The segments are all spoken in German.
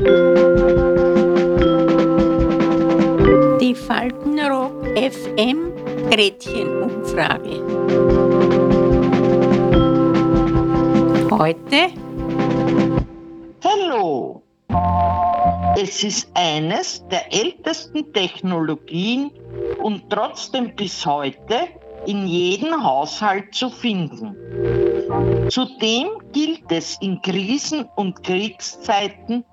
Die Faltenrock FM Gretchenumfrage. Heute Hallo! Es ist eines der ältesten Technologien und trotzdem bis heute in jedem Haushalt zu finden. Zudem gilt es in Krisen- und Kriegszeiten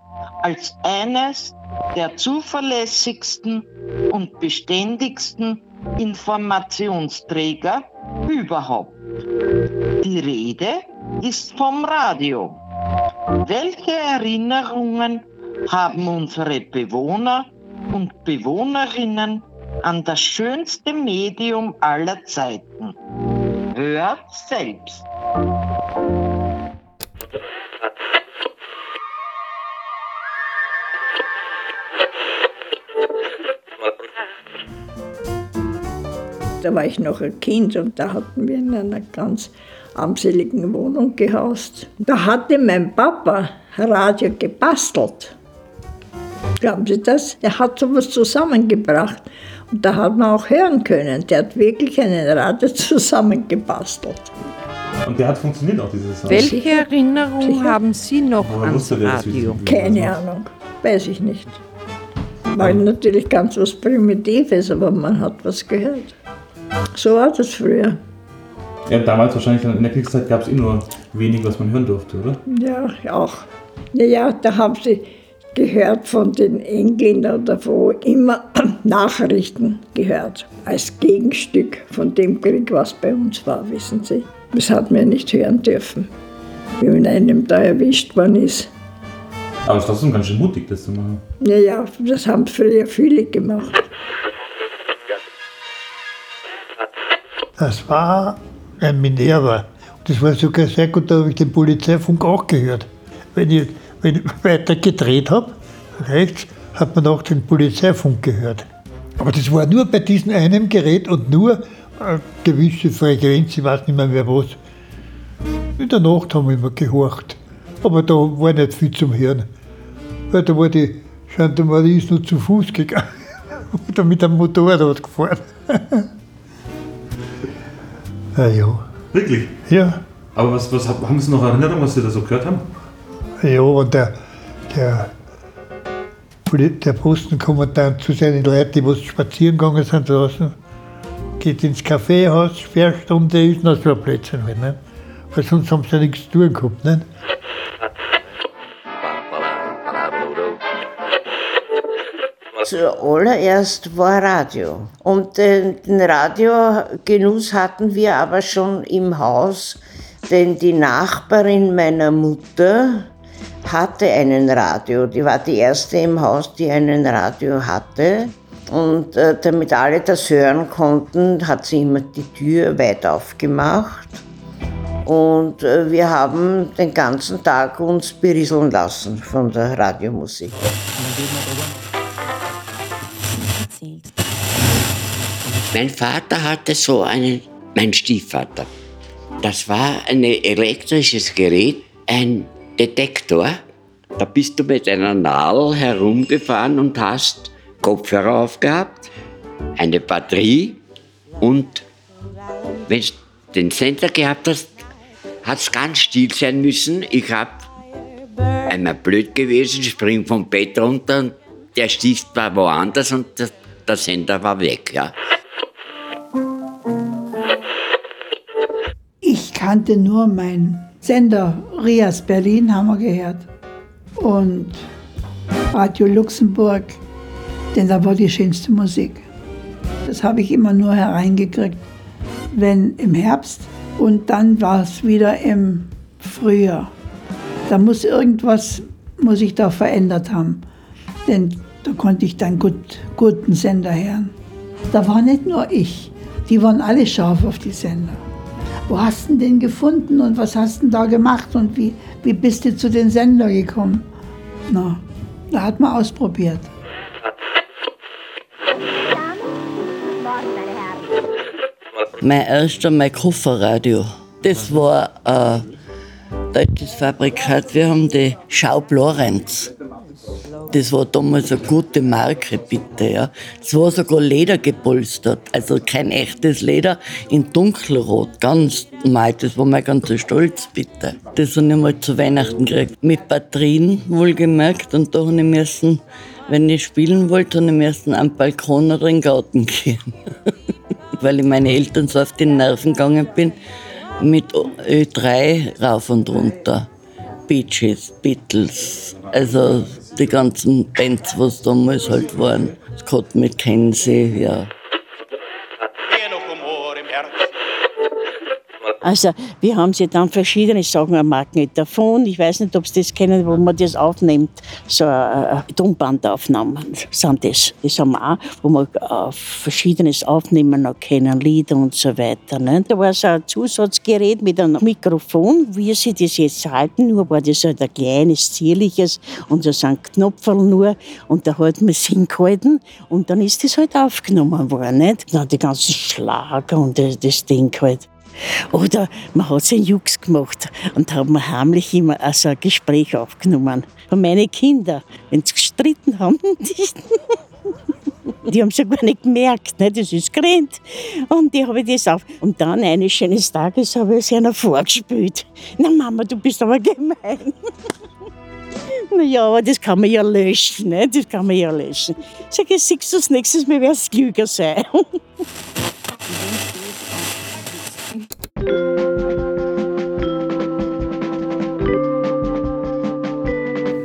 als eines der zuverlässigsten und beständigsten Informationsträger überhaupt. Die Rede ist vom Radio. Welche Erinnerungen haben unsere Bewohner und Bewohnerinnen an das schönste Medium aller Zeiten? Hört selbst. Da war ich noch ein Kind und da hatten wir in einer ganz armseligen Wohnung gehaust. Da hatte mein Papa Radio gebastelt. Glauben Sie das? Er hat sowas zusammengebracht. Und da hat man auch hören können. Der hat wirklich einen Radio zusammengebastelt. Und der hat funktioniert auch, dieses Sound. Welche Erinnerung Sicher? haben Sie noch Woher ans Radio? Keine? Ahnung, weiß ich nicht. War natürlich ganz was Primitives, aber man hat was gehört. So war das früher. Ja, damals wahrscheinlich in der Kriegszeit gab es eh nur wenig, was man hören durfte, oder? Ja, auch. Ja, ja, da haben sie gehört von den Engländern oder wo immer Nachrichten gehört. Als Gegenstück von dem Krieg, was bei uns war, wissen Sie. Das hat man nicht hören dürfen, wie man einem da erwischt worden ist. Aber es ist trotzdem ganz schön mutig, das zu machen. Ja, ja, das haben früher viele gemacht. Das war ein Minerva. Das war sogar sehr gut, da habe ich den Polizeifunk auch gehört. Wenn ich, wenn ich weiter gedreht habe, rechts, hat man auch den Polizeifunk gehört. Aber das war nur bei diesem einen Gerät und nur eine gewisse Frequenz, ich weiß nicht mehr, mehr was. In der Nacht haben wir immer gehorcht. Aber da war nicht viel zum Hören. Weil da war die Gendarmerie ist nur zu Fuß gegangen. Oder mit einem Motorrad gefahren. Na ja. Wirklich? Ja. Aber was, was hab- haben Sie noch Erinnerung, was Sie da so gehört haben? Ja, und der, der, der Postenkommandant zu seinen Leuten, die was spazieren gegangen sind draußen, geht ins Kaffeehaus, Sperrstunde ist noch so ein Plätzchen halt, ne? Weil sonst haben sie ja nichts zu tun gehabt, ne? Zuallererst war Radio. Und den, den Radiogenuss hatten wir aber schon im Haus, denn die Nachbarin meiner Mutter hatte einen Radio. Die war die erste im Haus, die einen Radio hatte. Und äh, damit alle das hören konnten, hat sie immer die Tür weit aufgemacht. Und äh, wir haben den ganzen Tag uns berieseln lassen von der Radiomusik. Mein Vater hatte so einen, mein Stiefvater. Das war ein elektrisches Gerät, ein Detektor. Da bist du mit einer Nadel herumgefahren und hast Kopfhörer aufgehabt, eine Batterie und wenn du den Sender gehabt hast, hat es ganz still sein müssen. Ich habe einmal blöd gewesen, spring vom Bett runter und der Stift war woanders und der, der Sender war weg. Ja. Ich kannte nur meinen Sender Rias Berlin, haben wir gehört. Und Radio Luxemburg, denn da war die schönste Musik. Das habe ich immer nur hereingekriegt, wenn im Herbst und dann war es wieder im Frühjahr. Da muss irgendwas, muss ich da verändert haben, denn da konnte ich dann gut, guten Sender hören. Da war nicht nur ich, die waren alle scharf auf die Sender. Wo hast du den gefunden und was hast du da gemacht und wie, wie bist du zu den Sender gekommen? Na, da hat man ausprobiert. Mein erster, mein Kofferradio. Das war ein deutsches Fabrikat. Wir haben die Schaub Lorenz. Das war damals eine gute Marke, bitte, ja. Es war sogar Leder gepolstert, also kein echtes Leder, in dunkelrot, ganz normal. Das war mein ganzer Stolz, bitte. Das habe ich mal zu Weihnachten gekriegt. Mit Batterien, wohlgemerkt, und da habe ich müssen, wenn ich spielen wollte, habe ich müssen am Balkon oder in den Garten gehen. Weil ich meine Eltern so auf die Nerven gegangen bin, mit Ö3 rauf und runter. Beaches, Beatles, also die ganzen Bands, was damals halt waren. Scott McKenzie, ja. Also wir haben sie dann verschiedene Sachen am Magnetofon. Ich weiß nicht, ob Sie das kennen, wo man das aufnimmt. So äh, Tonbandaufnahmen sind das. Das haben wir auch, wo man äh, Verschiedenes aufnehmen können, Lieder und so weiter. Ne? Da war so ein Zusatzgerät mit einem Mikrofon, wie Sie das jetzt halten, nur war das halt ein kleines, zierliches und so ein Knopf nur und da hat man es hingehalten und dann ist das halt aufgenommen worden. Nicht? Dann die ganzen Schlager und das, das Ding halt. Oder man hat sich einen Jux gemacht und mir heimlich immer also ein Gespräch aufgenommen. Von meinen Kindern, wenn sie gestritten haben, die, die haben es ja gar nicht gemerkt, ne? das ist gerannt. Und die habe ich das auf. Und dann eines schönes Tages habe ich es einer vorgespielt. Na Mama, du bist aber gemein. Naja, aber das kann man ja löschen, ne? das kann man ja löschen. Sag ich, siehst du das nächstes Mal, wer es klüger sein.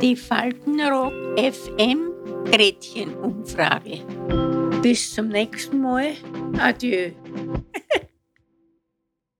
Die Faltenrock FM Gretchenumfrage. Bis zum nächsten Mal. Adieu.